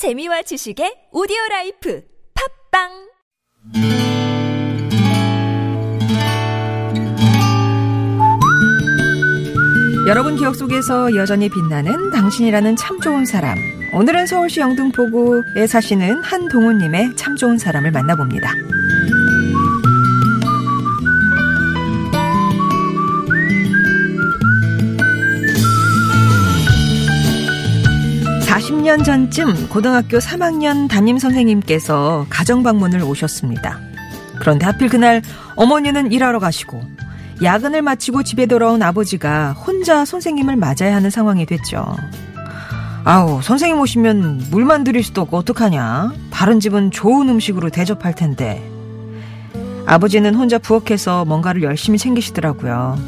재미와 지식의 오디오 라이프 팟빵 여러분 기억 속에서 여전히 빛나는 당신이라는 참 좋은 사람. 오늘은 서울시 영등포구에 사시는 한동훈님의 참 좋은 사람을 만나봅니다. 40년 전쯤 고등학교 3학년 담임 선생님께서 가정 방문을 오셨습니다. 그런데 하필 그날 어머니는 일하러 가시고 야근을 마치고 집에 돌아온 아버지가 혼자 선생님을 맞아야 하는 상황이 됐죠. 아우, 선생님 오시면 물만 드릴 수도 없고 어떡하냐? 다른 집은 좋은 음식으로 대접할 텐데. 아버지는 혼자 부엌에서 뭔가를 열심히 챙기시더라고요.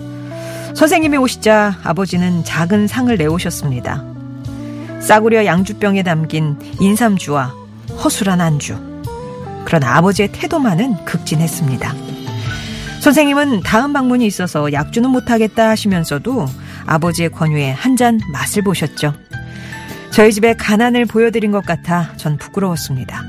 선생님이 오시자 아버지는 작은 상을 내오셨습니다. 싸구려 양주병에 담긴 인삼주와 허술한 안주. 그러나 아버지의 태도만은 극진했습니다. 선생님은 다음 방문이 있어서 약주는 못하겠다 하시면서도 아버지의 권유에 한 잔 맛을 보셨죠. 저희 집의 가난을 보여드린 것 같아 전 부끄러웠습니다.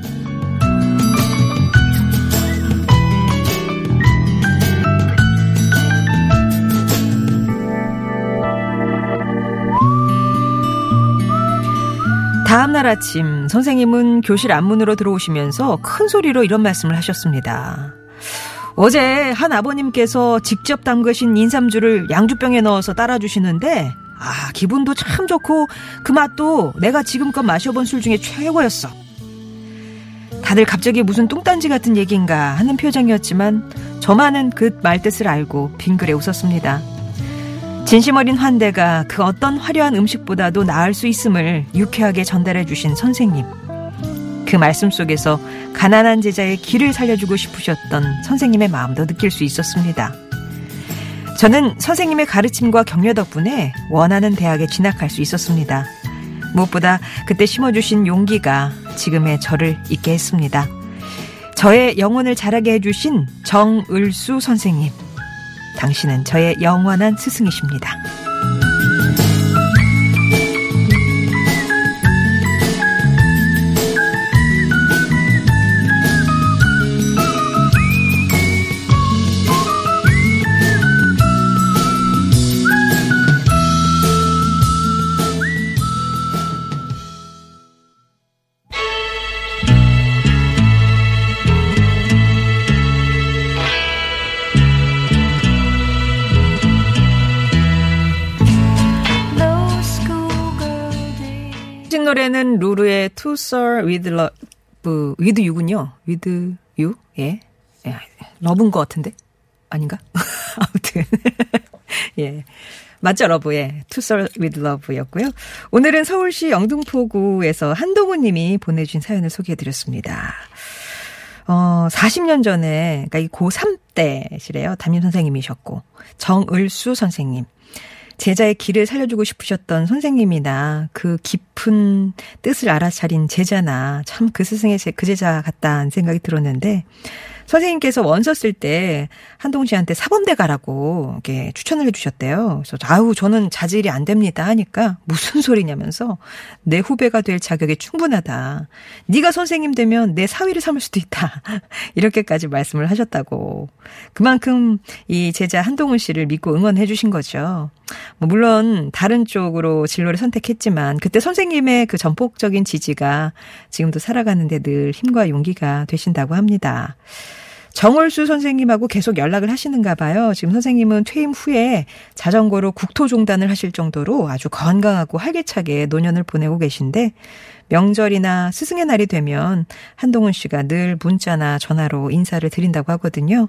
다음날 아침 선생님은 교실 앞문으로 들어오시면서 큰 소리로 이런 말씀을 하셨습니다. 어제 한 아버님께서 직접 담그신 인삼주를 양주병에 넣어서 따라주시는데 아 기분도 참 좋고 그 맛도 내가 지금껏 마셔본 술 중에 최고였어. 다들 갑자기 무슨 뚱딴지 같은 얘기인가 하는 표정이었지만 저만은 그 말뜻을 알고 빙그레 웃었습니다. 진심 어린 환대가 그 어떤 화려한 음식보다도 나을 수 있음을 유쾌하게 전달해 주신 선생님. 그 말씀 속에서 가난한 제자의 길을 살려주고 싶으셨던 선생님의 마음도 느낄 수 있었습니다. 저는 선생님의 가르침과 격려 덕분에 원하는 대학에 진학할 수 있었습니다. 무엇보다 그때 심어주신 용기가 지금의 저를 있게 했습니다. 저의 영혼을 자라게 해주신 정을수 선생님. 당신은 저의 영원한 스승이십니다. Sir With Love, With You군요. With You? 예. 예. Love인 것 같은데? 아닌가? 아무튼. 예. 맞죠, Love. 예. Sir With Love였고요. 오늘은 서울시 영등포구에서 한동훈 님이 보내주신 사연을 소개해드렸습니다. 어, 40년 전에, 그러니까 이 고3 때시래요. 담임 선생님이셨고, 정을수 선생님. 제자의 길을 살려주고 싶으셨던 선생님이나 그 깊은 뜻을 알아차린 제자나 참 그 스승의 제, 그 제자 같다는 생각이 들었는데 선생님께서 원서 쓸 때 한동훈 씨한테 사범대 가라고 이렇게 추천을 해주셨대요. 그래서 아우 저는 자질이 안 됩니다 하니까 무슨 소리냐면서 내 후배가 될 자격이 충분하다. 네가 선생님 되면 내 사위를 삼을 수도 있다. 이렇게까지 말씀을 하셨다고. 그만큼 이 제자 한동훈 씨를 믿고 응원해 주신 거죠. 뭐 물론 다른 쪽으로 진로를 선택했지만 그때 선생 님의 그 전폭적인 지지가 지금도 살아가는데 늘 힘과 용기가 되신다고 합니다. 정월수 선생님하고 계속 연락을 하시는가 봐요. 지금 선생님은 퇴임 후에 자전거로 국토종단을 하실 정도로 아주 건강하고 활기차게 노년을 보내고 계신데 명절이나 스승의 날이 되면 한동훈 씨가 늘 문자나 전화로 인사를 드린다고 하거든요.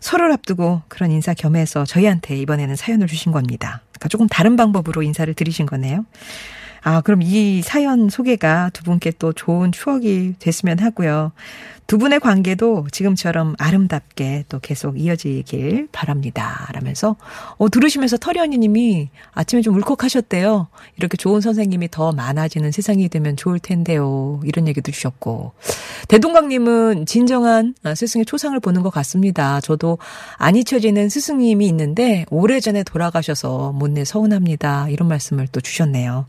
서로를 앞두고 그런 인사 겸해서 저희한테 이번에는 사연을 주신 겁니다. 그러니까 조금 다른 방법으로 인사를 드리신 거네요. 아, 그럼 이 사연 소개가 두 분께 또 좋은 추억이 됐으면 하고요. 두 분의 관계도 지금처럼 아름답게 또 계속 이어지길 바랍니다. 라면서, 어, 들으시면서 터리언니 님이 아침에 좀 울컥하셨대요. 이렇게 좋은 선생님이 더 많아지는 세상이 되면 좋을 텐데요. 이런 얘기도 주셨고. 대동강 님은 진정한 스승의 초상을 보는 것 같습니다. 저도 안 잊혀지는 스승님이 있는데 오래전에 돌아가셔서 못내 서운합니다. 이런 말씀을 또 주셨네요.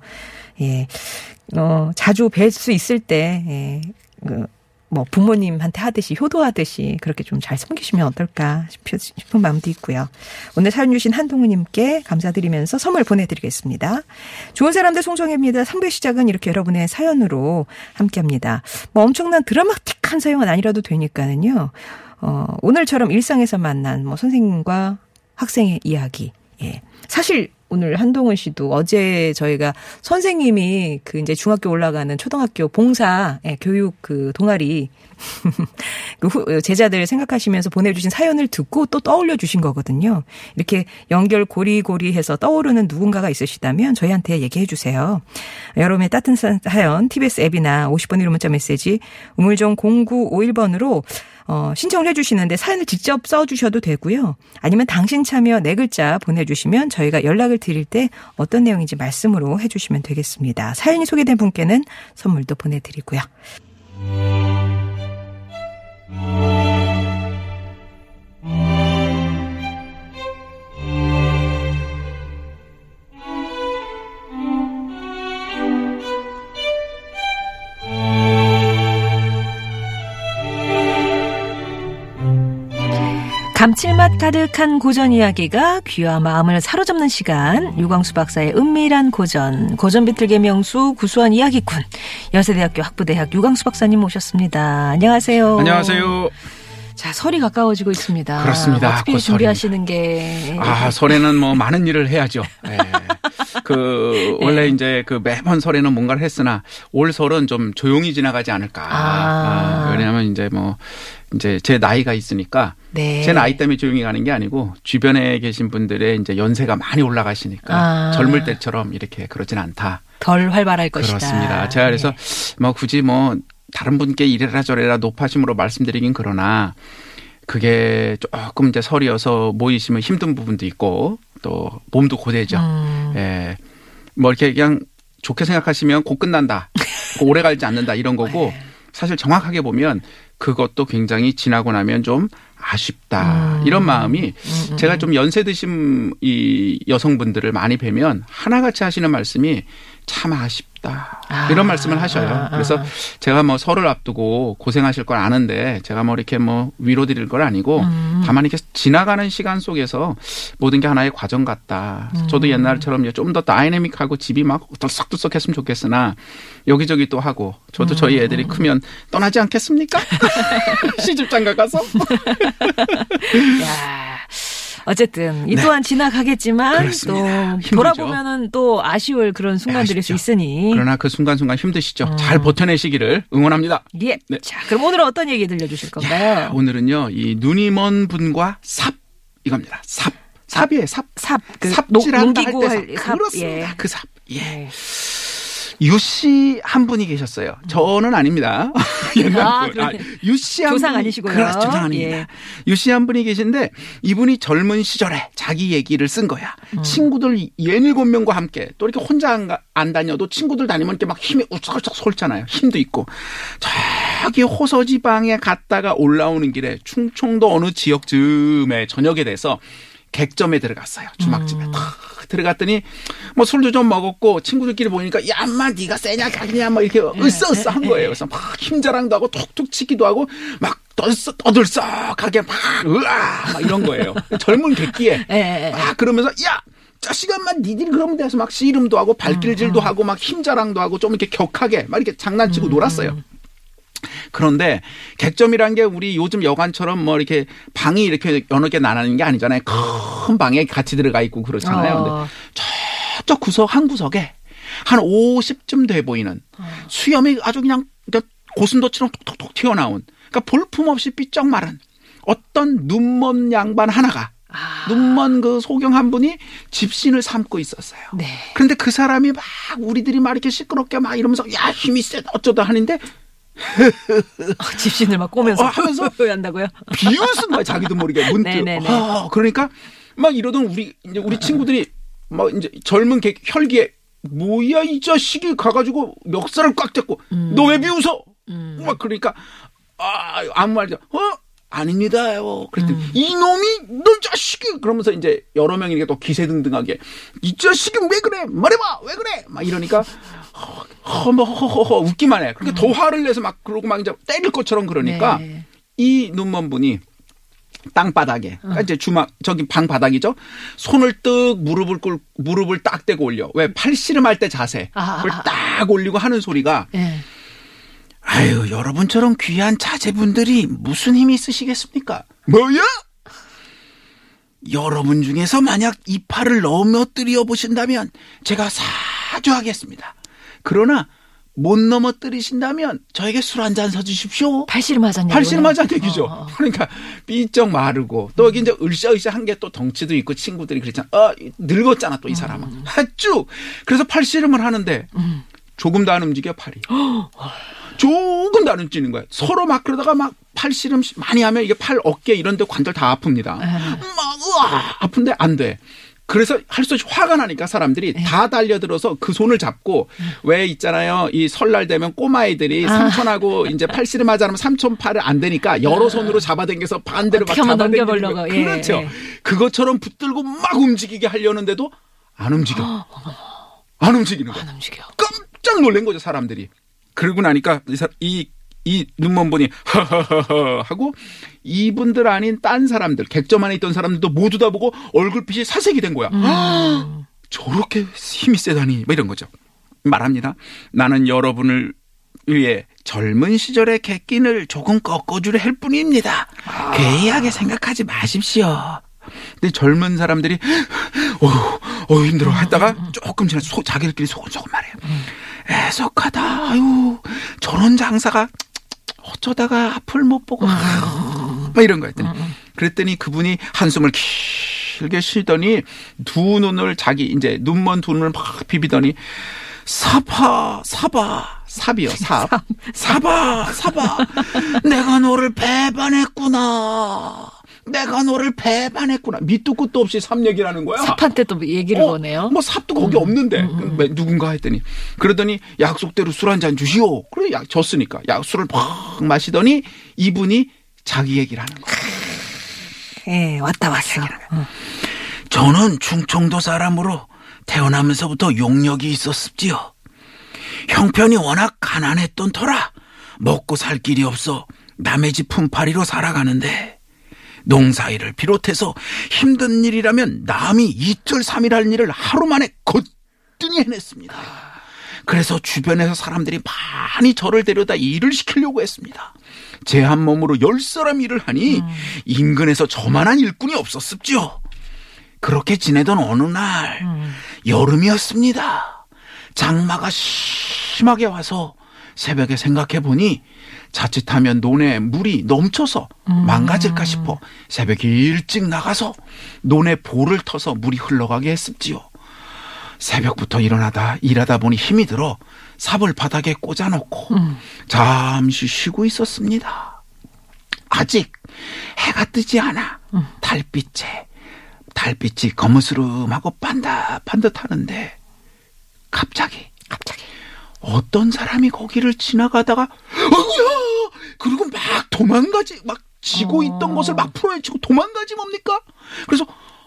예. 어, 자주 뵐 수 있을 때, 예. 그, 뭐 부모님한테 하듯이 효도하듯이 그렇게 좀 잘 섬기시면 어떨까 싶은 마음도 있고요. 오늘 사연 주신 한동우님께 감사드리면서 선물 보내드리겠습니다. 좋은 사람들 송정혜입니다. 3부 시작은 이렇게 여러분의 사연으로 함께합니다. 뭐 엄청난 드라마틱한 사연은 아니라도 되니까는요. 어, 오늘처럼 일상에서 만난 뭐 선생님과 학생의 이야기. 예. 사실 오늘 한동훈 씨도 어제 저희가 선생님이 그 이제 중학교 올라가는 초등학교 봉사 예, 교육 그 동아리 그 제자들 생각하시면서 보내주신 사연을 듣고 또 떠올려 주신 거거든요. 이렇게 연결 고리고리해서 떠오르는 누군가가 있으시다면 저희한테 얘기해 주세요. 여러분의 따뜻한 사연 TBS 앱이나 50번 1호 문자 메시지 우물정 0951번으로 어, 신청을 해주시는데 사연을 직접 써주셔도 되고요. 아니면 당신 참여 네 글자 보내주시면 저희가 연락을 드릴 때 어떤 내용인지 말씀으로 해주시면 되겠습니다. 사연이 소개된 분께는 선물도 보내드리고요. 감칠맛 가득한 고전 이야기가 귀와 마음을 사로잡는 시간 유광수 박사의 은밀한 고전 고전 비틀개 명수 구수한 이야기꾼 연세대학교 학부대학 유광수 박사님 모셨습니다. 안녕하세요. 안녕하세요. 자 설이 가까워지고 있습니다. 그렇습니다. 어떻게 준비하시는 게? 아 설에는 뭐 많은 일을 해야죠. 네. 그 네. 원래 이제 그 매번 설에는 뭔가를 했으나 올 설은 좀 조용히 지나가지 않을까. 아. 아, 왜냐하면 이제 뭐 이제 제 나이가 있으니까 네. 제 나이 때문에 조용히 가는 게 아니고 주변에 계신 분들의 이제 연세가 많이 올라가시니까 아. 젊을 때처럼 이렇게 그러진 않다. 덜 활발할 것이다. 그렇습니다. 제가 그래서 네. 뭐 굳이 뭐 다른 분께 이래라 저래라 높아심으로 말씀드리긴 그러나 그게 조금 이제 설이어서 모이시면 힘든 부분도 있고 또 몸도 고되죠. 음. 예. 뭐 이렇게 그냥 좋게 생각하시면 곧 끝난다. 오래 갈지 않는다 이런 거고 네. 사실 정확하게 보면 그것도 굉장히 지나고 나면 좀 아쉽다. 음. 이런 마음이 음, 음. 제가 좀 연세 드신 이 여성분들을 많이 뵈면 하나같이 하시는 말씀이 참 아쉽다. 아. 이런 말씀을 하셔요. 아, 아. 그래서 제가 뭐 설을 앞두고 고생하실 걸 아는데 제가 뭐 이렇게 뭐 위로 드릴 건 아니고 음. 다만 이렇게 지나가는 시간 속에서 모든 게 하나의 과정 같다. 음. 저도 옛날처럼 좀 더 다이내믹하고 집이 막 들썩들썩 했으면 좋겠으나 여기저기 또 하고 저도 저희 음. 애들이 크면 떠나지 않겠습니까? 시집장가 가서. 야. 어쨌든 이 네. 또한 네. 지나가겠지만 그렇습니다. 또 돌아보면은 또 아쉬울 그런 순간들일 수 있으니 그러나 그 순간순간 힘드시죠. 음. 잘 버텨내시기를 응원합니다. 예. 네. 자, 그럼 오늘은 어떤 얘기 들려주실 건가요? 야, 오늘은요, 이 눈이 먼 분과 삽 이겁니다. 삽. 삽이에요, 삽. 삽. 그 삽질한다 할때 삽. 그렇습니다. 예. 그 삽. 예. 네. 유씨 한 분이 계셨어요. 저는 아닙니다. 아, 아, 유씨 한 조상 아니시고요. 그렇죠. 조상 아닙니다. 예. 유씨 한 분이 계신데 이분이 젊은 시절에 자기 얘기를 쓴 거야. 음. 친구들 예닐곱 명과 함께 또 이렇게 혼자 안, 안 다녀도 친구들 다니면 이렇게 막 힘이 우쩍우쩍 솟잖아요. 힘도 있고. 저기 호서지방에 갔다가 올라오는 길에 충청도 어느 지역 즈음에 저녁에 돼서 객점에 들어갔어요. 주막집에. 음. 들어갔더니 뭐 술도 좀 먹었고 친구들끼리 보니까 야, 엄마 네가 세냐 가냐 막 이렇게 으쌰으쌰 한 거예요. 그래서 막 힘자랑도 하고 툭툭 치기도 하고 막 떠들썩, 떠들썩하게 막 으아 막 이런 거예요. 젊은 객기에 예, 예, 막 그러면서 야 자식아만 니들이 그러면 돼서 막 씨름도 하고 발길질도 음, 음. 하고 막 힘자랑도 하고 좀 이렇게 격하게 막 이렇게 장난치고 음, 놀았어요. 그런데 객점이란 게 우리 요즘 여관처럼 뭐 이렇게 방이 이렇게 여러 개 나가는 게 아니잖아요. 큰 방에 같이 들어가 있고 그렇잖아요. 어. 근데 저쪽 구석 한 구석에 한 50쯤 돼 보이는 어. 수염이 아주 그냥 고슴도치처럼 톡톡톡 튀어나온 그러니까 볼품 없이 삐쩍 마른 어떤 눈먼 양반 하나가 아. 눈먼 그 소경 한 분이 집신을 삼고 있었어요. 네. 그런데 그 사람이 막 우리들이 막 이렇게 시끄럽게 막 이러면서 야 힘이 세다 어쩌다 하는데 어, 집신을 막 꼬면서 어, 하면서 한다고요? 비웃은 거야 자기도 모르게 문득. 네네네. 어, 그러니까 막 이러던 우리 이제 우리 친구들이 막 이제 젊은 개, 혈기에 뭐야 이 자식이 가가지고 멱살을 꽉 잡고 음. 너왜 비웃어? 음. 막 그러니까 아 아무 말이죠. 어 아닙니다요. 그랬더니 음. 이놈이 너 자식이 그러면서 이제 여러 명이 또 기세등등하게 이 자식이 왜 그래 말해봐 왜 그래 막 이러니까 허허허허 웃기만 해. 그러니까 더 화를 내서 막 그러고 막 이제 때릴 것처럼 그러니까 네. 이 눈먼 분이 땅바닥에 그러니까 이제 주막 저기 방 바닥이죠. 손을 뜩 무릎을 꿇 무릎을 딱 대고 올려. 왜 팔씨름할 때 자세. 아, 그걸 아, 아. 딱 올리고 하는 소리가 예. 아유 여러분처럼 귀한 자제분들이 무슨 힘이 있으시겠습니까? 뭐야? 여러분 중에서 만약 이 팔을 넘어뜨려 보신다면 제가 사죄하겠습니다. 그러나 못 넘어뜨리신다면 저에게 술 한 잔 사주십시오. 팔씨름 하자는 팔씨름 하자는 얘기구나. 얘기죠. 어, 어. 그러니까 삐쩍 마르고 또 여기 이제 으쌰으쌰 한게 또 덩치도 있고 친구들이 그랬잖아. 어, 늙었잖아 또 이 사람은. 음. 쭉. 그래서 팔씨름을 하는데 조금도 안 움직여 팔이. 조금도 안 움직이는 거야. 서로 막 그러다가 막 팔씨름 많이 하면 이게 팔 어깨 이런 데 관절 다 아픕니다. 네. 막 으아 아픈데 안 돼. 그래서 할수 없이 화가 나니까 사람들이 네. 다 달려들어서 그 손을 잡고 왜 있잖아요. 이 설날 되면 꼬마아이들이 아. 삼촌하고 이제 팔씨름 하자면 삼촌 팔을 안 되니까 여러 손으로 잡아당겨서 반대로 막. 거예요. 예, 그렇죠. 예. 그것처럼 붙들고 막 움직이게 하려는데도 안 움직여. 안 움직이는 거야. 안 움직여. 깜짝 놀란 거죠 사람들이. 그러고 나니까 이, 사- 이, 이 눈먼 분이 하하하하 하고 이분들 아닌 딴 사람들 객점 안에 있던 사람들도 모두 다 보고 얼굴빛이 사색이 된 거야. 아, 저렇게 힘이 세다니 뭐 이런 거죠. 말합니다. 나는 여러분을 위해 젊은 시절의 객긴을 조금 꺾어주려 할 뿐입니다. 괴이하게 생각하지 마십시오. 근데 젊은 사람들이 어휴, 어휴 힘들어 했다가 조금 지나 소, 자기들끼리 소곤소곤 말해요. 애석하다. 아유 저런 장사가 어쩌다가 앞을 못 보고 막 이런 거였더니 그랬더니 그분이 한숨을 길게 쉬더니 두 눈을 자기 이제 눈먼 두 눈을 막 비비더니 사파 사바 삽이요 삽 사바 사바. 내가 너를 배반했구나 내가 너를 배반했구나 밑도 끝도 없이 삽 얘기라는 거야 삽한테 또 얘기를 어, 거네요. 뭐 삽도 거기 없는데 왜 누군가 했더니 그러더니 약속대로 술 한 잔 주시오. 그래 약 줬으니까 약 술을 팍 마시더니 이분이 자기 얘기를 하는 거야. 예, 왔다 왔어. 어. 저는 충청도 사람으로 태어나면서부터 용력이 있었습지요. 형편이 워낙 가난했던 터라 먹고 살 길이 없어 남의 집 품팔이로 살아가는데 농사일을 비롯해서 힘든 일이라면 남이 이틀 삼일 할 일을 하루 만에 거뜬히 해냈습니다. 그래서 주변에서 사람들이 많이 저를 데려다 일을 시키려고 했습니다. 제 한 몸으로 열 사람 일을 하니 인근에서 저만한 일꾼이 없었습죠. 그렇게 지내던 어느 날 여름이었습니다. 장마가 심하게 와서 새벽에 생각해 보니 자칫하면 논에 물이 넘쳐서 망가질까 싶어 새벽에 일찍 나가서 논에 볼을 터서 물이 흘러가게 했습지요. 새벽부터 일어나다 일하다 보니 힘이 들어 삽을 바닥에 꽂아놓고 잠시 쉬고 있었습니다. 아직 해가 뜨지 않아 달빛에 달빛이 거무스름하고 반듯반듯하는데 갑자기 갑자기. 어떤 사람이 거기를 지나가다가 어구야 그리고 막 도망가지 막 지고 어. 있던 것을 막 풀어헤치고 도망가지 뭡니까? 그래서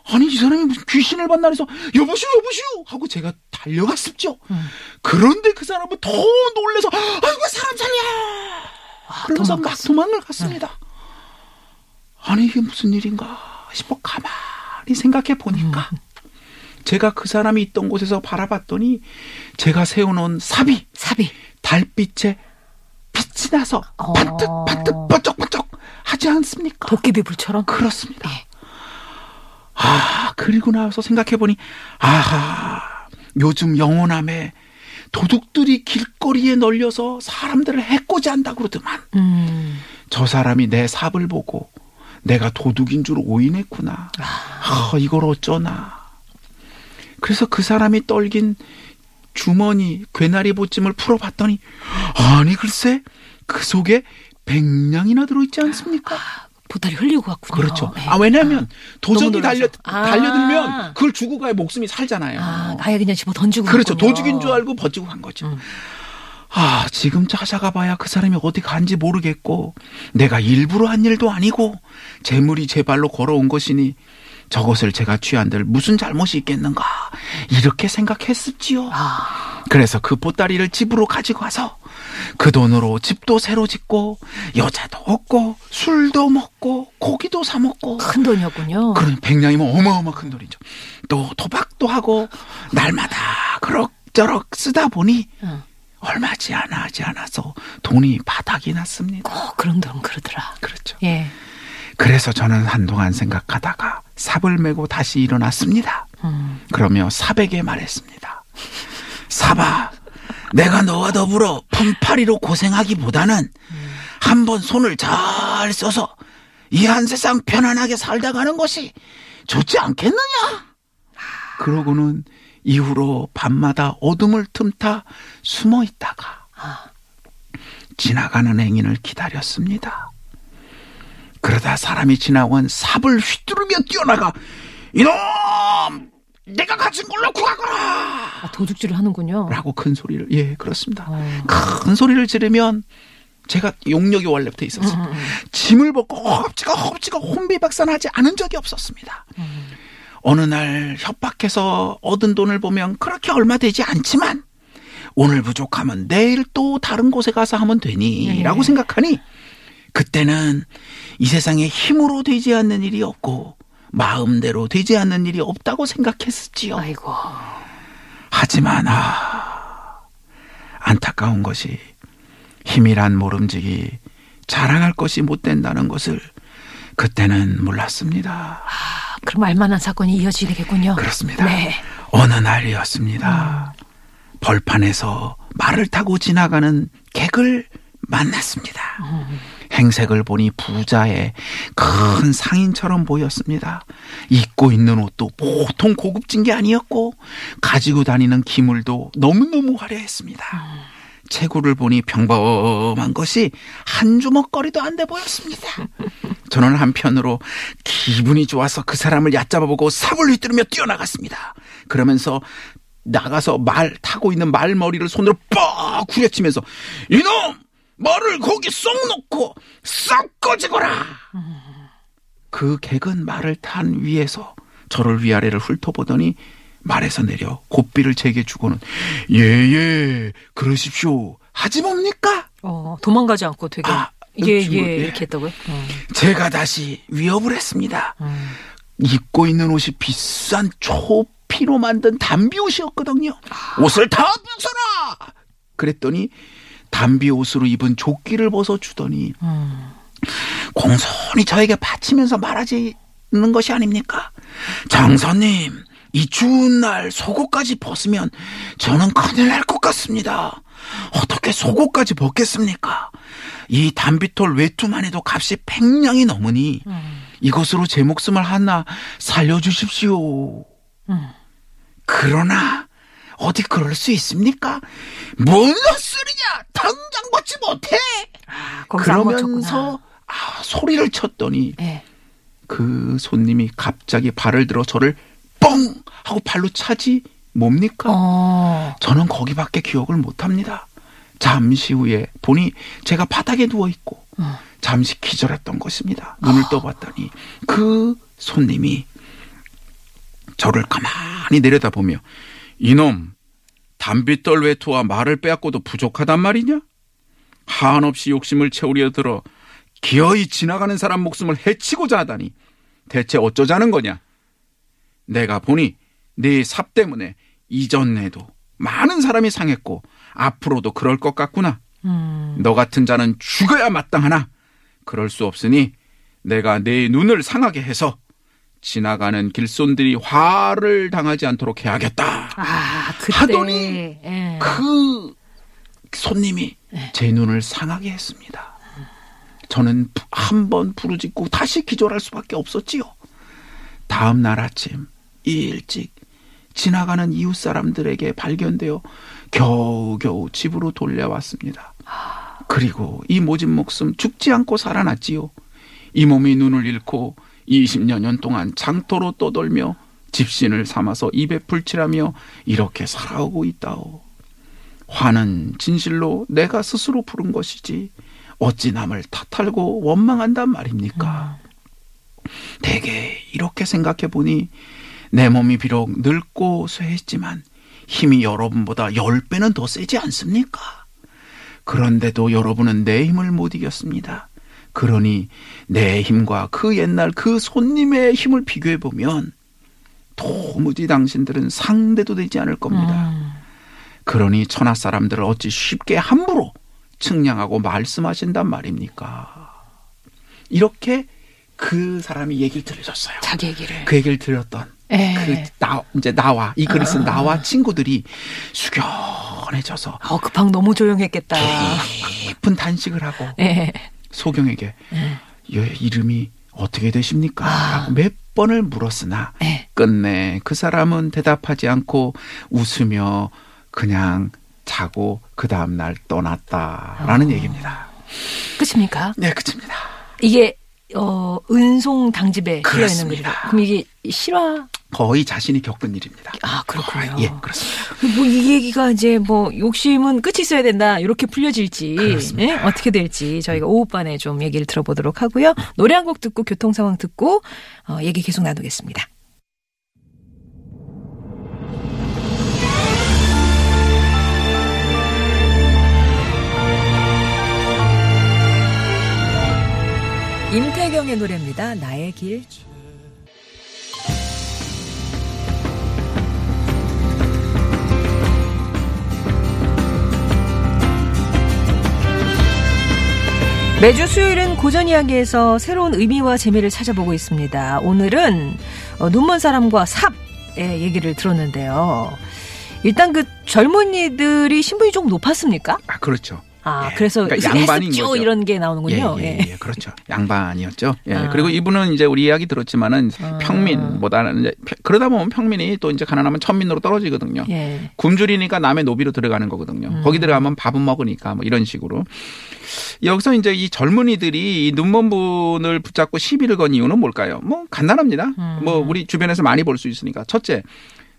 아니 이 사람이 무슨 귀신을 봤나 해서 여보시오 여보시오 하고 제가 달려갔었죠. 그런데 그 사람은 더 놀래서 아이고 사람 살려 그러면서 막 도망갔어. 도망을 갔습니다. 아니 이게 무슨 일인가 싶어 가만히 생각해 보니까 제가 그 사람이 있던 곳에서 바라봤더니 제가 세워놓은 삽이 삽이. 달빛에 빛이 나서 어. 반뜩 반뜩 번쩍번쩍 하지 않습니까? 도깨비 불처럼. 그렇습니다. 예. 아 그리고 나서 생각해 보니 아하 요즘 영호남에 도둑들이 길거리에 널려서 사람들을 해코지 한다 그러더만 음. 저 사람이 내 삽을 보고 내가 도둑인 줄 오인했구나. 아, 이걸 어쩌나. 그래서 그 사람이 떨긴 주머니 괴나리 보찜을 풀어봤더니 아니 글쎄 그 속에 백냥이나 들어있지 않습니까? 보따리 흘리고 갔군요. 그렇죠. 예. 아 왜냐하면 도적이 너무 달려. 아. 달려들면 그걸 주고 가야 목숨이 살잖아요. 아, 아예 그냥 집어 던지고. 그렇죠. 갔군요. 도둑인 줄 알고 버티고 간 거죠. 아, 지금 찾아가 봐야 그 사람이 어디 간지 모르겠고, 내가 일부러 한 일도 아니고, 재물이 제 발로 걸어온 것이니, 저것을 제가 취한들 무슨 잘못이 있겠는가 이렇게 생각했었지요. 아, 그래서 그 보따리를 집으로 가지고 와서 그 돈으로 집도 새로 짓고 여자도 얻고 술도 먹고 고기도 사 먹고 큰 돈이었군요. 그런 백냥이면 어마어마 큰 돈이죠. 또 도박도 하고 날마다 그럭저럭 쓰다 보니 응. 얼마 지 않아 하지 않아서 돈이 바닥이 났습니다. 꼭 그런 돈 그러더라. 그렇죠. 예. 그래서 저는 한동안 생각하다가 삽을 메고 다시 일어났습니다. 음. 그러며 삽에게 말했습니다. 삽아, 내가 너와 더불어 품팔이로 고생하기보다는 한번 손을 잘 써서 이 한 세상 편안하게 살다 가는 것이 좋지 않겠느냐? 그러고는 이후로 밤마다 어둠을 틈타 숨어 있다가 지나가는 행인을 기다렸습니다. 그러다 사람이 지나온 삽을 휘두르며 뛰어나가 이놈 내가 가진 걸 놓고 가거라 아, 도둑질을 하는군요. 라고 큰 소리를 예 그렇습니다 어. 큰 소리를 지르면 제가 용력이 원래부터 음, 음, 짐을 벗고 허겁지겁 허겁지겁 혼비박산하지 않은 적이 없었습니다 음. 어느 날 협박해서 얻은 돈을 보면 그렇게 얼마 되지 않지만 오늘 부족하면 내일 또 다른 곳에 가서 하면 되니 예. 라고 생각하니 그때는 이 세상에 힘으로 되지 않는 일이 없고 마음대로 되지 않는 일이 없다고 생각했었지요. 아이고. 하지만 아 안타까운 것이 힘이란 모름지기 자랑할 것이 못 된다는 것을 그때는 몰랐습니다. 아, 그럼 알만한 사건이 이어지겠군요. 그렇습니다. 네. 어느 날이었습니다. 벌판에서 말을 타고 지나가는 객을 만났습니다. 행색을 보니 부자의 큰 상인처럼 보였습니다. 입고 있는 옷도 보통 고급진 게 아니었고 가지고 다니는 기물도 너무너무 화려했습니다. 체구를 보니 평범한 것이 한 주먹거리도 안 돼 보였습니다. 저는 한편으로 기분이 좋아서 그 사람을 얕잡아보고 삽을 휘두르며 뛰어나갔습니다. 그러면서 나가서 말 타고 있는 말머리를 손으로 뻑 후려치면서 이놈 말을 거기 쏙 놓고 싹 꺼지거라. 그 객은 말을 탄 위에서 저를 위아래를 훑어보더니 말에서 내려 고삐를 제게 주고는 예예 그러십시오 하지 뭡니까? 어, 도망가지 않고 되게 아, 예, 예, 예. 이렇게 했다고요? 어. 제가 다시 위협을 했습니다. 음. 입고 있는 옷이 비싼 초피로 만든 담비 옷이었거든요. 옷을 다 벗어라! 그랬더니 담비 옷으로 입은 조끼를 벗어 주더니 음. 공손히 저에게 바치면서 말하지는 것이 아닙니까? 장사님, 이 추운 날 속옷까지 벗으면 저는 큰일 날 것 같습니다. 어떻게 속옷까지 벗겠습니까? 이 담비톨 외투만 해도 값이 백냥이 넘으니 음. 이것으로 제 목숨을 하나 살려주십시오. 음. 그러나 어디 그럴 수 있습니까? 뭔 소리냐? 당장 벗지 못해. 안 그러면서. 아, 소리를 쳤더니 예. 그 손님이 갑자기 발을 들어 저를 뻥 하고 발로 차지 뭡니까? 어. 저는 거기밖에 기억을 못합니다. 잠시 후에 보니 제가 바닥에 누워 있고 어. 잠시 기절했던 것입니다. 눈을 떠봤더니 그 손님이 저를 가만히 내려다보며 이놈 담비떨 외투와 말을 빼앗고도 부족하단 말이냐? 한없이 욕심을 채우려 들어 기어이 지나가는 사람 목숨을 해치고자 하다니 대체 어쩌자는 거냐? 내가 보니 네 삽 때문에 이전에도 많은 사람이 상했고 앞으로도 그럴 것 같구나. 음. 너 같은 자는 죽어야 마땅하나 그럴 수 없으니 내가 내 눈을 상하게 해서 지나가는 길손들이 화를 당하지 않도록 해야겠다. 아. 하더니 예. 그 손님이 네. 제 눈을 상하게 했습니다. 저는 한 번 부르짖고 다시 기절할 수밖에 없었지요. 다음 날 아침 일찍 지나가는 이웃 사람들에게 발견되어 겨우겨우 집으로 돌려왔습니다. 그리고 이 모진 목숨 죽지 않고 살아났지요. 이 몸이 눈을 잃고 20여 년 동안 장터로 떠돌며 집신을 삼아서 입에 풀칠하며 이렇게 살아오고 있다오. 화는 진실로 내가 스스로 부른 것이지 어찌 남을 탓하고 원망한단 말입니까? 대개 이렇게 생각해 보니 내 몸이 비록 늙고 쇠했지만 힘이 여러분보다 10배는 더 세지 않습니까? 그런데도 여러분은 내 힘을 못 이겼습니다. 그러니 내 힘과 그 옛날 그 손님의 힘을 비교해 보면 도무지 당신들은 상대도 되지 않을 겁니다. 음. 그러니 천하 사람들을 어찌 쉽게 함부로 측량하고 말씀하신단 말입니까? 이렇게 그 사람이 얘기를 들려줬어요. 자기 얘기를. 그 얘기를 들었던 예. 그나 이제 나와 이 글을 아. 쓴 나와 친구들이 숙연해져서 어, 그방 너무 조용했겠다. 깊은 단식을 하고 예. 소경에게 예. 예, 이름이 어떻게 되십니까? 아. 라고 몇 번을 물었으나 예. 끝내 그 사람은 대답하지 않고 웃으며 그냥 자고 그 다음 날 떠났다라는 아. 얘기입니다. 끝입니까? 네, 그렇습니다. 이게 어 은송 당집에 실려 있는. 글이라. 그럼 이게 실화? 거의 자신이 겪은 일입니다. 아 그렇군요. 거의, 예, 그렇습니다. 뭐 이 얘기가 이제 뭐 욕심은 끝이 있어야 된다 이렇게 풀려질지. 예? 어떻게 될지 저희가 오후반에 좀 얘기를 들어보도록 하고요. 노래 한 곡 듣고 교통 상황 듣고 어, 얘기 계속 나누겠습니다. 임태경의 노래입니다. 나의 길. 매주 수요일은 고전 이야기에서 새로운 의미와 재미를 찾아보고 있습니다. 오늘은 어, 눈먼 사람과 삽의 얘기를 들었는데요. 일단 그 젊은이들이 신분이 좀 높았습니까? 아, 그렇죠. 아, 예. 그래서 그러니까 양반인 거죠. 이런 게 나오는군요. 예, 예, 예, 그렇죠. 양반이었죠. 예. 아. 그리고 이분은 이제 우리 이야기 들었지만은 아. 평민보다는 이제 평- 그러다 보면 평민이 또 이제 가난하면 천민으로 떨어지거든요. 예. 굶주리니까 남의 노비로 들어가는 거거든요. 음. 거기 들어가면 밥은 먹으니까 뭐 이런 식으로. 여기서 이제 이 젊은이들이 이 눈먼 분을 붙잡고 시비를 건 이유는 뭘까요? 뭐 간단합니다. 음. 뭐 우리 주변에서 많이 볼 수 있으니까. 첫째,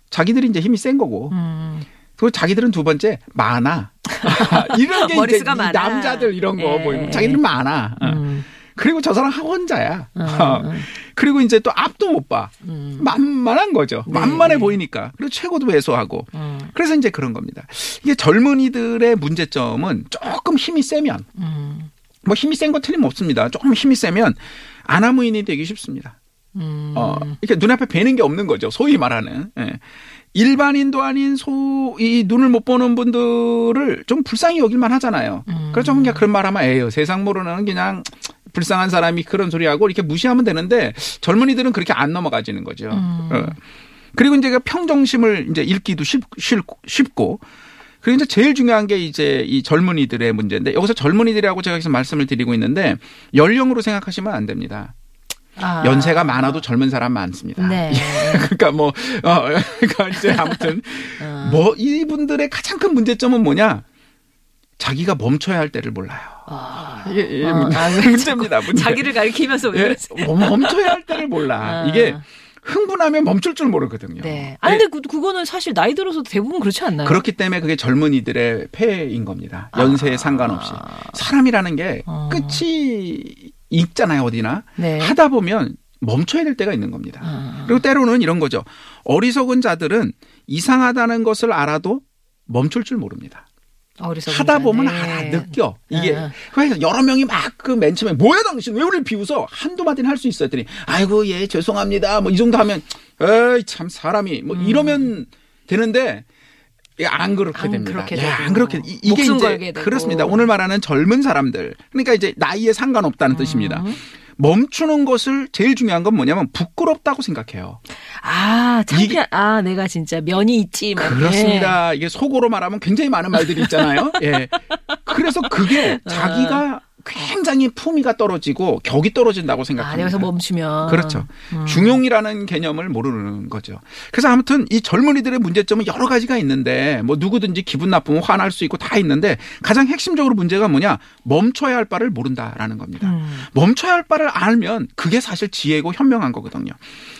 자기들이 이제 힘이 센 거고. 음. 그리고 자기들은 두 번째 많아. 이런 게 이제 많아. 남자들 이런 거 예. 보이면 자기들은 많아. 어. 음. 그리고 저 사람 학원자야. 음. 그리고 이제 또 앞도 못 봐. 음. 만만한 거죠. 네. 만만해 보이니까. 그리고 최고도 왜소하고. 음. 그래서 이제 그런 겁니다. 이게 젊은이들의 문제점은 조금 힘이 세면 음. 뭐 힘이 센거 틀림없습니다. 조금 힘이 세면 아나무인이 되기 쉽습니다. 음. 어, 이렇게 눈앞에 뵈는 게 없는 거죠. 소위 말하는. 예. 일반인도 아닌 소, 이 눈을 못 보는 분들을 좀 불쌍히 여길만 하잖아요. 음. 그래서 그냥 그런 말 하면 에요. 세상 모르는 그냥 불쌍한 사람이 그런 소리 하고 이렇게 무시하면 되는데 젊은이들은 그렇게 안 넘어가지는 거죠. 음. 어. 그리고 이제 그 평정심을 이제 읽기도 쉽, 쉽고 그리고 이제 제일 중요한 게 이제 이 젊은이들의 문제인데 여기서 젊은이들이라고 제가 계속 말씀을 드리고 있는데 연령으로 생각하시면 안 됩니다. 아. 연세가 많아도 젊은 사람 많습니다. 네. 그러니까 뭐, 어, 그러니까 이제 아무튼 어. 뭐 이분들의 가장 큰 문제점은 뭐냐? 자기가 멈춰야 할 때를 몰라요. 아. 이게, 이게 어, 문- 아, 왜 문제입니다. 문제. 자기를 가리키면서 왜 예, 그러세요? 멈춰야 할 때를 몰라. 아. 이게 흥분하면 멈출 줄 모르거든요. 네. 아 근데 그, 그거는 사실 나이 들어서 대부분 그렇지 않나요? 그렇기 때문에 그게 젊은이들의 폐인 겁니다. 연세에 아. 상관없이. 사람이라는 게 어. 끝이 있잖아요, 어디나. 네. 하다 보면 멈춰야 될 때가 있는 겁니다. 아. 그리고 때로는 이런 거죠. 어리석은 자들은 이상하다는 것을 알아도 멈출 줄 모릅니다. 하다 보면. 알아, 느껴. 이게. 아. 그래서 여러 명이 막 그 맨 처음에 뭐야 당신 왜 우리를 비웃어? 한두 마디는 할 수 있어 했더니 아이고 예 죄송합니다. 뭐 이 정도 하면 에이 참 사람이 뭐 이러면 되는데 안 그렇게 음. 안 됩니다. 그렇게 예, 되고. 안 그렇게 이- 이게 목숨 이제. 그렇습니다. 오늘 말하는 젊은 사람들 그러니까 이제 나이에 상관없다는 음. 뜻입니다. 멈추는 것을 제일 중요한 건 뭐냐면 부끄럽다고 생각해요. 아, 이게- 창피한, 아, 내가 진짜 면이 있지. 막 이렇게. 그렇습니다. 이게 속으로 말하면 굉장히 많은 말들이 있잖아요. 예. 그래서 그게 아. 자기가 굉장히 품위가 떨어지고 격이 떨어진다고 아, 생각합니다. 여기서 멈추면. 그렇죠. 음. 중용이라는 개념을 모르는 거죠. 그래서 아무튼 이 젊은이들의 문제점은 여러 가지가 있는데 뭐 누구든지 기분 나쁘면 화날 수 있고 다 있는데 가장 핵심적으로 문제가 뭐냐 멈춰야 할 바를 모른다라는 겁니다. 음. 멈춰야 할 바를 알면 그게 사실 지혜고 현명한 거거든요.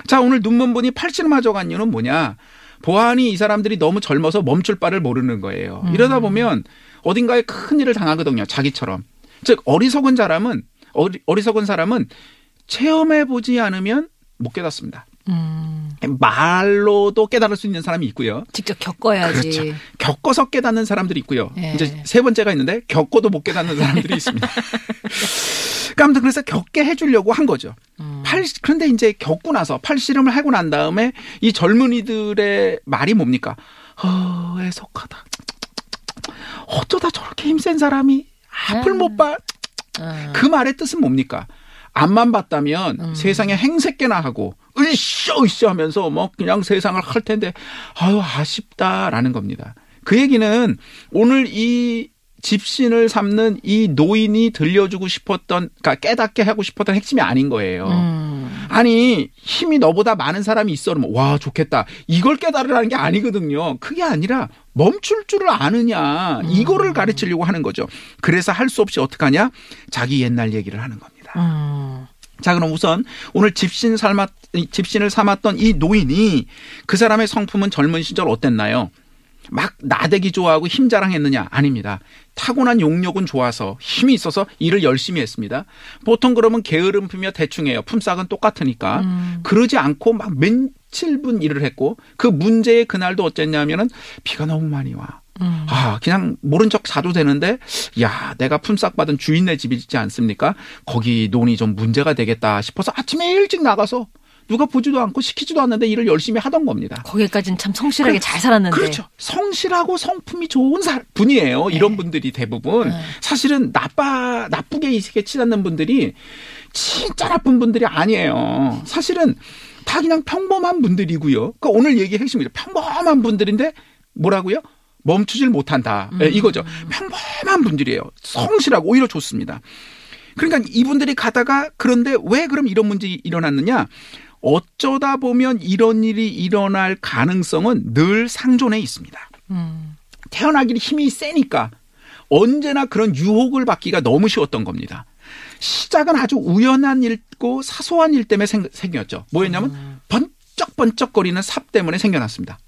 자 오늘 눈먼 분이 팔찌를 맞아간 이유는 뭐냐? 보안이 이 사람들이 너무 젊어서 멈출 바를 모르는 거예요. 음. 이러다 보면 어딘가에 큰 일을 당하거든요. 자기처럼. 즉 어리석은 사람은 어리, 어리석은 사람은 체험해 보지 않으면 못 깨닫습니다. 음, 말로도 깨달을 수 있는 사람이 있고요. 직접 겪어야지. 그렇죠. 겪어서 깨닫는 사람들이 있고요. 예. 이제 세 번째가 있는데 겪어도 못 깨닫는 사람들이 있습니다. 그러니까 아무튼 그래서 겪게 해주려고 한 거죠. 음. 팔 그런데 이제 겪고 나서 팔씨름을 하고 난 다음에 이 젊은이들의 말이 뭡니까? 어, 애석하다. 어쩌다 저렇게 힘센 사람이 앞을 음. 못 봐. 음. 그 말의 뜻은 뭡니까? 앞만 봤다면 음. 세상에 행색개나 하고 으쌰 으쌰 하면서 뭐 그냥 세상을 할 텐데 아유 아쉽다라는 겁니다. 그 얘기는 오늘 이 집신을 삼는 이 노인이 들려주고 싶었던 그러니까 깨닫게 하고 싶었던 핵심이 아닌 거예요. 음. 아니 힘이 너보다 많은 사람이 있어. 그러면 와 좋겠다. 이걸 깨달으라는 게 아니거든요. 그게 아니라 멈출 줄을 아느냐. 이거를 가르치려고 하는 거죠. 그래서 할 수 없이 어떡하냐? 자기 옛날 얘기를 하는 겁니다. 음. 자 그럼 우선 오늘 집신 삶았 집신을 삼았던 이 노인이 그 사람의 성품은 젊은 시절 어땠나요? 막 나대기 좋아하고 힘 자랑했느냐? 아닙니다. 타고난 용력은 좋아서 힘이 있어서 일을 열심히 했습니다. 보통 그러면 게으름 피며 대충 해요. 품삯은 똑같으니까. 음. 그러지 않고 막 며칠 분 일을 했고 그 문제의 그날도 어쨌냐면은 비가 너무 많이 와. 음. 아, 그냥 모른 척 자도 되는데, 야, 내가 품삯 받은 주인네 집이지 않습니까? 거기 논이 좀 문제가 되겠다 싶어서 아침에 일찍 나가서 누가 보지도 않고 시키지도 않는데 일을 열심히 하던 겁니다. 거기까지는 참 성실하게 그- 잘 살았는데. 그렇죠. 성실하고 성품이 좋은 사- 분이에요. 이런 분들이 대부분. 네. 사실은 나빠, 나쁘게 이렇게 치닫는 분들이 진짜 나쁜 분들이 아니에요. 사실은 다 그냥 평범한 분들이고요. 그러니까 오늘 얘기 핵심이죠. 평범한 분들인데 뭐라고요? 멈추질 못한다. 예, 이거죠. 평범한 분들이에요. 성실하고 오히려 좋습니다. 그러니까 이분들이 가다가 그런데 왜 그럼 이런 문제 일어났느냐? 어쩌다 보면 이런 일이 일어날 가능성은 늘 상존해 있습니다. 음. 태어나기를 힘이 세니까 언제나 그런 유혹을 받기가 너무 쉬웠던 겁니다. 시작은 아주 우연한 일고 사소한 일 때문에 생, 생겼죠. 뭐였냐면 번쩍번쩍거리는 삽 때문에 생겨났습니다.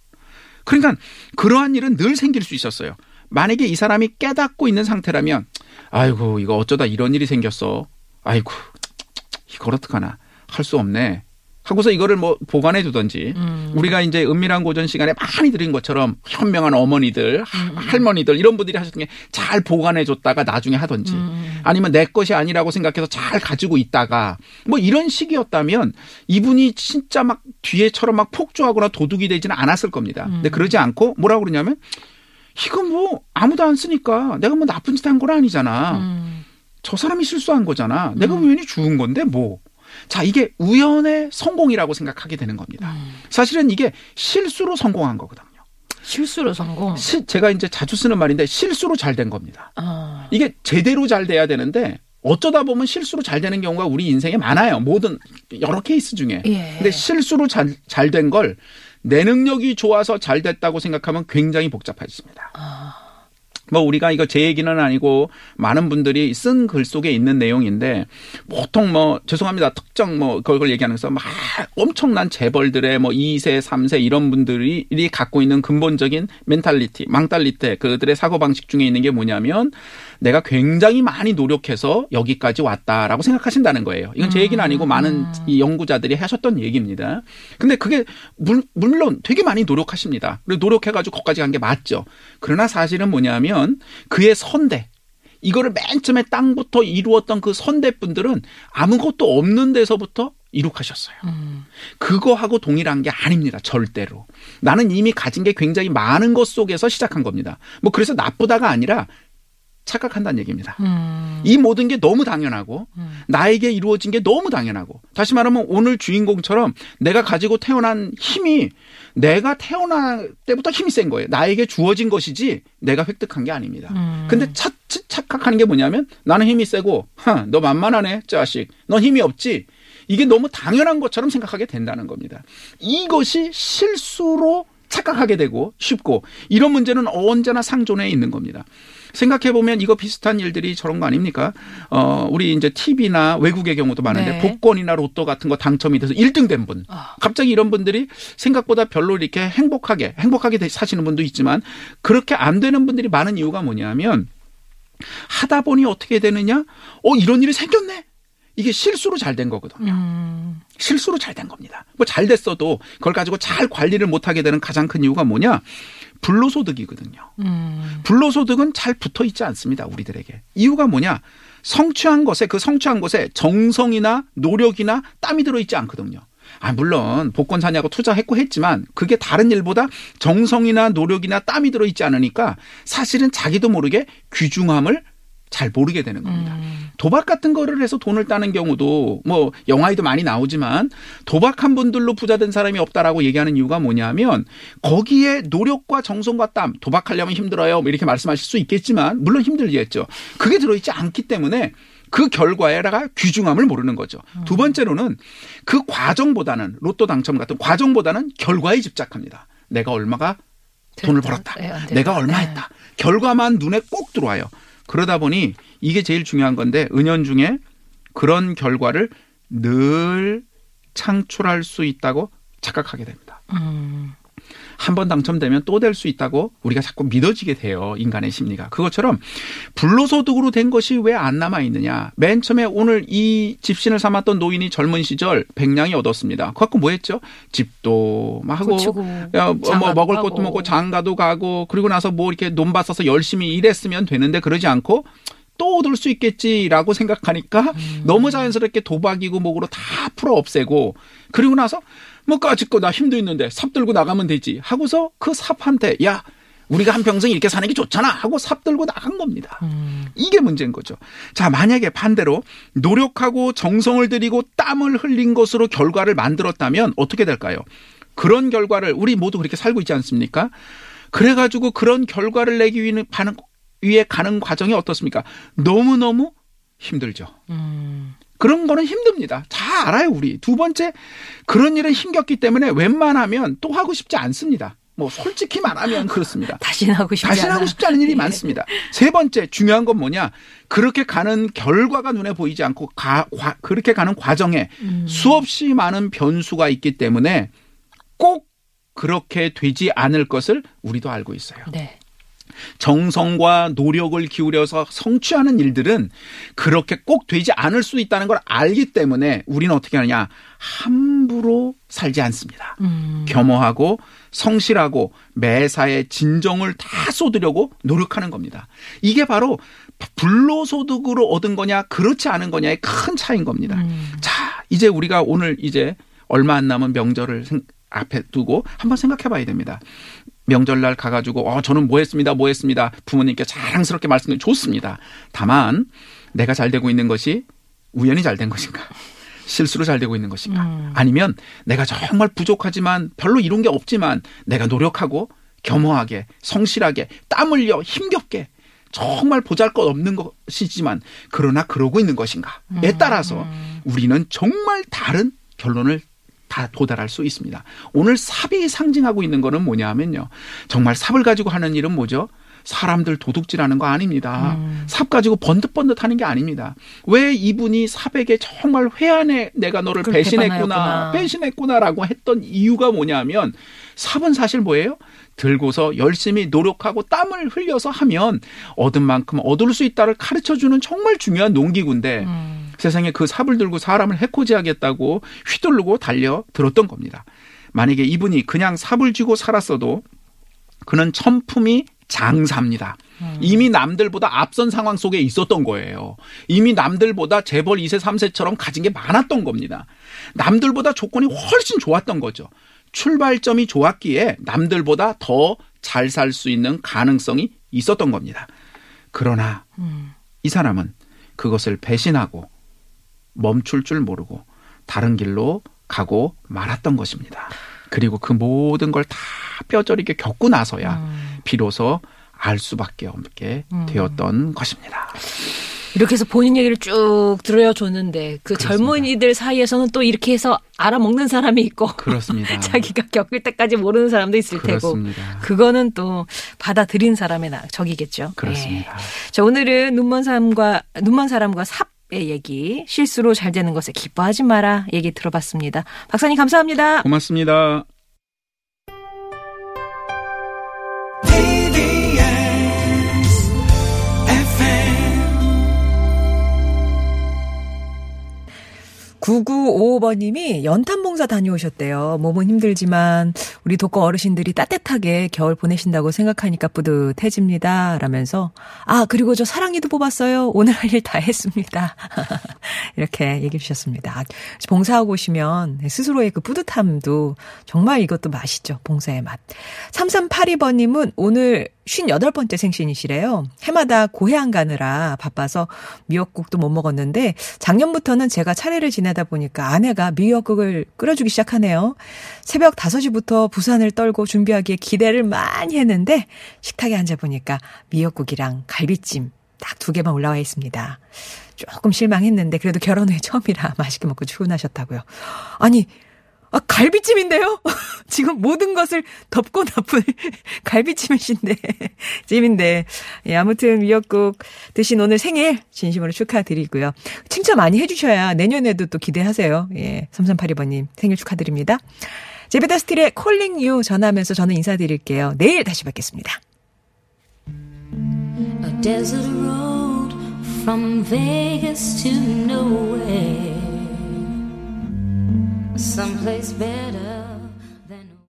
그러니까 그러한 일은 늘 생길 수 있었어요. 만약에 이 사람이 깨닫고 있는 상태라면 아이고 이거 어쩌다 이런 일이 생겼어. 아이고 이걸 어떡하나 할 수 없네. 하고서 이거를 뭐 보관해 두던지 음. 우리가 이제 은밀한 고전 시간에 많이 드린 것처럼 현명한 어머니들, 하- 음, 할머니들 이런 분들이 하셨던 게 잘 보관해 줬다가 나중에 하던지 음. 아니면 내 것이 아니라고 생각해서 잘 가지고 있다가 뭐 이런 식이었다면 이분이 진짜 막 뒤에처럼 막 폭주하거나 도둑이 되지는 않았을 겁니다. 음. 근데 그러지 않고 뭐라고 그러냐면 이거 뭐 아무도 안 쓰니까 내가 뭐 나쁜 짓 한 건 아니잖아. 음. 저 사람이 실수한 거잖아. 내가 우연히 죽은 건데 뭐. 자, 이게 우연의 성공이라고 생각하게 되는 겁니다. 음. 사실은 이게 실수로 성공한 거거든요. 실수로 성공. 시- 제가 이제 자주 쓰는 말인데 실수로 잘 된 겁니다. 아. 이게 제대로 잘 돼야 되는데 어쩌다 보면 실수로 잘 되는 경우가 우리 인생에 많아요. 모든 여러 케이스 중에. 예. 근데 실수로 잘 잘 된 걸 내 능력이 좋아서 잘 됐다고 생각하면 굉장히 복잡해집니다. 아. 뭐 우리가 이거 제 얘기는 아니고 많은 분들이 쓴 글 속에 있는 내용인데 보통 뭐 죄송합니다. 특정 뭐 그걸 얘기하는 것서 막 엄청난 재벌들의 뭐 2세, 3세 이런 분들이 갖고 있는 근본적인 멘탈리티, 망탈리테 그들의 사고 방식 중에 있는 게 뭐냐면 내가 굉장히 많이 노력해서 여기까지 왔다라고 생각하신다는 거예요. 이건 제 얘기는 아니고 많은 이 연구자들이 하셨던 얘기입니다. 근데 그게 물, 물론 되게 많이 노력하십니다. 그리고 노력해가지고 거기까지 간 게 맞죠. 그러나 사실은 뭐냐면 그의 선대, 이거를 맨 처음에 땅부터 이루었던 그 선대분들은 아무것도 없는 데서부터 이룩하셨어요. 음. 그거하고 동일한 게 아닙니다. 절대로. 나는 이미 가진 게 굉장히 많은 것 속에서 시작한 겁니다. 뭐 그래서 나쁘다가 아니라 착각한다는 얘기입니다. 음. 이 모든 게 너무 당연하고 음. 나에게 이루어진 게 너무 당연하고 다시 말하면 오늘 주인공처럼 내가 가지고 태어난 힘이 내가 태어날 때부터 힘이 센 거예요. 나에게 주어진 것이지 내가 획득한 게 아닙니다. 음. 근데 차, 차- 착각하는 게 뭐냐면 나는 힘이 세고 하, 너 만만하네 자식 넌 힘이 없지 이게 너무 당연한 것처럼 생각하게 된다는 겁니다. 이것이 실수로 착각하게 되고 쉽고 이런 문제는 언제나 상존해 있는 겁니다. 생각해 보면 이거 비슷한 일들이 저런 거 아닙니까? 어, 우리 이제 TV나 외국의 경우도 많은데 네. 복권이나 로또 같은 거 당첨이 돼서 1등 된 분. 아. 갑자기 이런 분들이 생각보다 별로 이렇게 행복하게 행복하게 되- 사시는 분도 있지만 그렇게 안 되는 분들이 많은 이유가 뭐냐면 하다 보니 어떻게 되느냐? 어, 이런 일이 생겼네. 이게 실수로 잘 된 거거든요. 음. 실수로 잘 된 겁니다. 뭐 잘 됐어도 그걸 가지고 잘 관리를 못하게 되는 가장 큰 이유가 뭐냐? 불로소득이거든요. 음. 불로소득은 잘 붙어 있지 않습니다. 우리들에게. 이유가 뭐냐? 성취한 것에 그 성취한 것에 정성이나 노력이나 땀이 들어 있지 않거든요. 아, 물론 복권 사냐고 투자했고 했지만 그게 다른 일보다 정성이나 노력이나 땀이 들어 있지 않으니까 사실은 자기도 모르게 귀중함을 잘 모르게 되는 겁니다. 음. 도박 같은 거를 해서 돈을 따는 경우도 뭐 영화에도 많이 나오지만 도박한 분들로 부자 된 사람이 없다라고 얘기하는 이유가 뭐냐면 거기에 노력과 정성과 땀 도박하려면 힘들어요 뭐 이렇게 말씀하실 수 있겠지만 물론 힘들겠죠. 그게 들어있지 않기 때문에 그 결과에다가 귀중함을 모르는 거죠. 두 번째로는 그 과정보다는 로또 당첨 같은 과정보다는 결과에 집착합니다. 내가 얼마가 돈을. 벌었다. 네. 내가 얼마 네. 했다. 결과만 눈에 꼭 들어와요. 그러다 보니 이게 제일 중요한 건데 은연중에 그런 결과를 늘 창출할 수 있다고 착각하게 됩니다. 음. 한 번 당첨되면 또 될 수 있다고 우리가 자꾸 믿어지게 돼요. 인간의 심리가. 그것처럼 불로소득으로 된 것이 왜 안 남아 있느냐. 맨 처음에 오늘 이 집신을 삼았던 노인이 젊은 시절 백냥이 얻었습니다. 그거 갖고 뭐 했죠? 집도 막 하고 고치고, 야, 뭐, 뭐 먹을 가고. 것도 먹고 장가도 가고 그리고 나서 뭐 이렇게 논밭 써서 열심히 일했으면 되는데 그러지 않고 또 얻을 수 있겠지라고 생각하니까 음. 너무 자연스럽게 도박이고 목으로 다 풀어 없애고 그리고 나서 뭐 까짓거 나 힘도 있는데 삽 들고 나가면 되지 하고서 그 삽한테 야 우리가 한 평생 이렇게 사는 게 좋잖아 하고 삽 들고 나간 겁니다. 음. 이게 문제인 거죠. 자, 만약에 반대로 노력하고 정성을 들이고 땀을 흘린 것으로 결과를 만들었다면 어떻게 될까요? 그런 결과를 우리 모두 그렇게 살고 있지 않습니까? 그래가지고 그런 결과를 내기 위해 가는, 위해 가는 과정이 어떻습니까? 너무너무 힘들죠. 음. 그런 거는 힘듭니다. 다 알아요, 우리. 두 번째, 그런 일은 힘겹기 때문에 웬만하면 또 하고 싶지 않습니다. 뭐, 솔직히 말하면 그렇습니다. 다시는 하고 싶지 않아. 하고 싶지 않은 일이 예. 많습니다. 세 번째 중요한 건 뭐냐? 그렇게 가는 결과가 눈에 보이지 않고 가, 과- 그렇게 가는 과정에 음. 수없이 많은 변수가 있기 때문에 꼭 그렇게 되지 않을 것을 우리도 알고 있어요. 네. 정성과 노력을 기울여서 성취하는 일들은 그렇게 꼭 되지 않을 수 있다는 걸 알기 때문에 우리는 어떻게 하느냐? 함부로 살지 않습니다. 음. 겸허하고 성실하고 매사에 진정을 다 쏟으려고 노력하는 겁니다. 이게 바로 불로소득으로 얻은 거냐 그렇지 않은 거냐의 큰 차이인 겁니다. 음. 자, 이제 우리가 오늘 이제 얼마 안 남은 명절을 생- 앞에 두고 한번 생각해 봐야 됩니다. 명절날 가가지고 어 저는 뭐 했습니다 뭐 했습니다 부모님께 자랑스럽게 말씀드리 좋습니다. 다만 내가 잘 되고 있는 것이 우연히 잘 된 것인가 실수로 잘 되고 있는 것인가 음. 아니면 내가 정말 부족하지만 별로 이룬 게 없지만 내가 노력하고 겸허하게 성실하게 땀 흘려 힘겹게 정말 보잘 것 없는 것이지만 그러나 그러고 있는 것인가에 따라서 우리는 정말 다른 결론을 다 도달할 수 있습니다. 오늘 삽이 상징하고 있는 거는 뭐냐 하면요. 정말 삽을 가지고 하는 일은 뭐죠? 사람들 도둑질하는 거 아닙니다. 음. 삽 가지고 번듯번듯 하는 게 아닙니다. 왜 이분이 삽에게 정말 회한에 내가 너를 배신했구나, 반하였구나. 배신했구나라고 했던 이유가 뭐냐면 삽은 사실 뭐예요? 들고서 열심히 노력하고 땀을 흘려서 하면 얻은 만큼 얻을 수 있다를 가르쳐 주는 정말 중요한 농기구인데 음. 세상에 그 삽을 들고 사람을 해코지하겠다고 휘두르고 달려 들었던 겁니다. 만약에 이분이 그냥 삽을 쥐고 살았어도 그는 천품이 장사입니다. 이미 남들보다 앞선 상황 속에 있었던 거예요. 이미 남들보다 재벌 2세, 3세처럼 가진 게 많았던 겁니다. 남들보다 조건이 훨씬 좋았던 거죠. 출발점이 좋았기에 남들보다 더 잘 살 수 있는 가능성이 있었던 겁니다. 그러나 음. 이 사람은 그것을 배신하고 멈출 줄 모르고 다른 길로 가고 말았던 것입니다. 그리고 그 모든 걸 다 뼈저리게 겪고 나서야 음. 비로소 알 수밖에 없게 음. 되었던 것입니다. 이렇게 해서 본인 얘기를 쭉 들려줬는데 그 그렇습니다. 젊은이들 사이에서는 또 이렇게 해서 알아먹는 사람이 있고 그렇습니다. 자기가 겪을 때까지 모르는 사람도 있을 테고 그렇습니다. 그거는 또 받아들인 사람의 나- 적이겠죠. 그렇습니다. 예. 자 오늘은 눈먼 사람과 눈먼 사람과 삽의 얘기 실수로 잘 되는 것에 기뻐하지 마라 얘기 들어봤습니다. 박사님 감사합니다. 고맙습니다. 9955번님이 연탄봉사 다녀오셨대요. 몸은 힘들지만 우리 독거 어르신들이 따뜻하게 겨울 보내신다고 생각하니까 뿌듯해집니다. 라면서 아 그리고 저 사랑니도 뽑았어요. 오늘 할 일 다 했습니다. 이렇게 얘기해 주셨습니다. 봉사하고 오시면 스스로의 그 뿌듯함도 정말 이것도 맛있죠. 봉사의 맛. 3382번님은 오늘 58번째 생신이시래요. 해마다 고향 가느라 바빠서 미역국도 못 먹었는데 작년부터는 제가 차례를 지내다 보니까 아내가 미역국을 끓여주기 시작하네요. 새벽 5시부터 부산을 떨고 준비하기에 기대를 많이 했는데 식탁에 앉아보니까 미역국이랑 갈비찜 딱 두 개만 올라와 있습니다. 조금 실망했는데 그래도 결혼 후에 처음이라 맛있게 먹고 출근하셨다고요. 아니 아, 갈비찜인데요? 지금 모든 것을 덮고 나쁜 갈비찜이신데, 찜인데. 예, 아무튼 미역국 드신 오늘 생일 진심으로 축하드리고요. 칭찬 많이 해주셔야 내년에도 또 기대하세요. 예, 3382번님 생일 축하드립니다. 제베다 스틸의 콜링 유 전하면서 저는 인사드릴게요. 내일 다시 뵙겠습니다. A desert road from Vegas to nowhere. someplace better.